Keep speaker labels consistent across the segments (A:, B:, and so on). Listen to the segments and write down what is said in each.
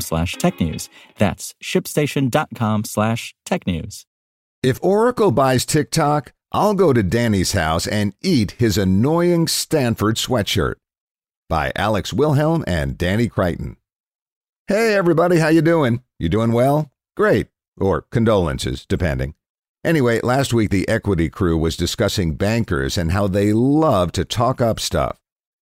A: slash technews. That's shipstation.com slash technews.
B: If Oracle buys TikTok, I'll go to Danny's house and eat his annoying Stanford sweatshirt. By Alex Wilhelm and Danny Crichton. Hey everybody, how you doing? You doing well? Great. Or condolences, depending. Anyway, last week the equity crew was discussing bankers and how they love to talk up stuff.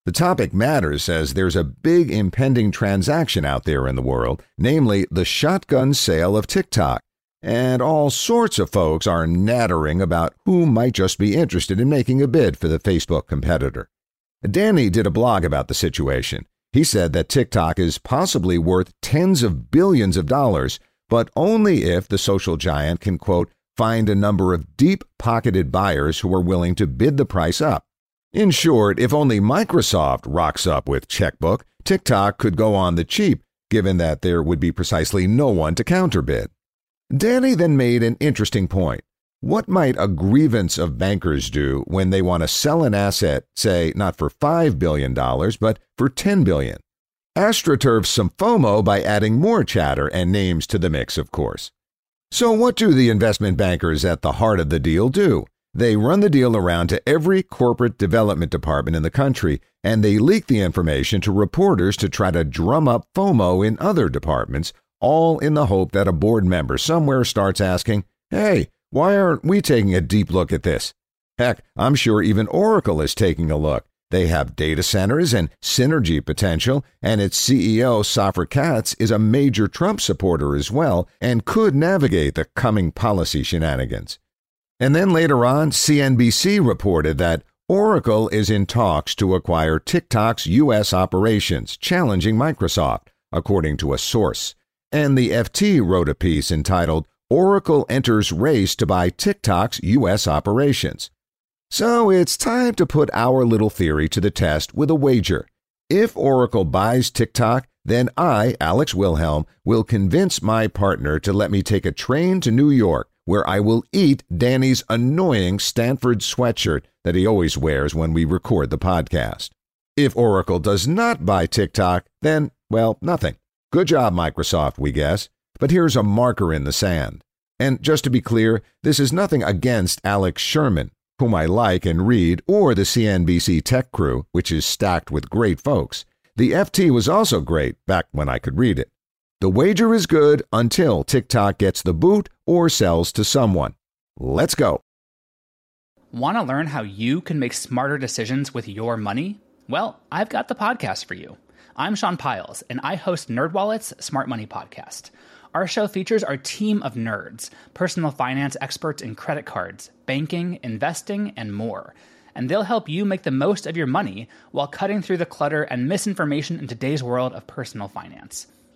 B: The topic matters as there's a big impending transaction out there in the world, namely the shotgun sale of TikTok. And all sorts of folks are nattering about who might just be interested in making a bid for the Facebook competitor. Danny did a blog about the situation. He said that TikTok is possibly worth tens of billions of dollars, but only if the social giant can, quote, find a number of deep pocketed buyers who are willing to bid the price up. In short, if only Microsoft rocks up with checkbook, TikTok could go on the cheap, given that there would be precisely no one to counterbid. Danny then made an interesting point. What might a grievance of bankers do when they want to sell an asset, say not for $5 billion, but for 10 billion? AstroTurf some FOMO by adding more chatter and names to the mix, of course. So, what do the investment bankers at the heart of the deal do? They run the deal around to every corporate development department in the country, and they leak the information to reporters to try to drum up FOMO in other departments, all in the hope that a board member somewhere starts asking, Hey, why aren't we taking a deep look at this? Heck, I'm sure even Oracle is taking a look. They have data centers and synergy potential, and its CEO, Safra Catz, is a major Trump supporter as well and could navigate the coming policy shenanigans. And then later on, CNBC reported that Oracle is in talks to acquire TikTok's U.S. operations, challenging Microsoft, according to a source. And the FT wrote a piece entitled Oracle Enters Race to Buy TikTok's U.S. Operations. So it's time to put our little theory to the test with a wager. If Oracle buys TikTok, then I, Alex Wilhelm, will convince my partner to let me take a train to New York where I will eat Danny's annoying Stanford sweatshirt that he always wears when we record the podcast. If Oracle does not buy TikTok, then, well, nothing. Good job, Microsoft, we guess. But here's a marker in the sand. And just to be clear, this is nothing against Alex Sherman, whom I like and read, or the CNBC tech crew, which is stacked with great folks. The FT was also great back when I could read it. The wager is good until TikTok gets the boot or sells to someone. Let's go.
C: Want to learn how you can make smarter decisions with your money? Well, I've got the podcast for you. I'm Sean Pyles, and I host NerdWallet's Smart Money Podcast. Our show features our team of nerds, personal finance experts in credit cards, banking, investing, and more. And they'll help you make the most of your money while cutting through the clutter and misinformation in today's world of personal finance.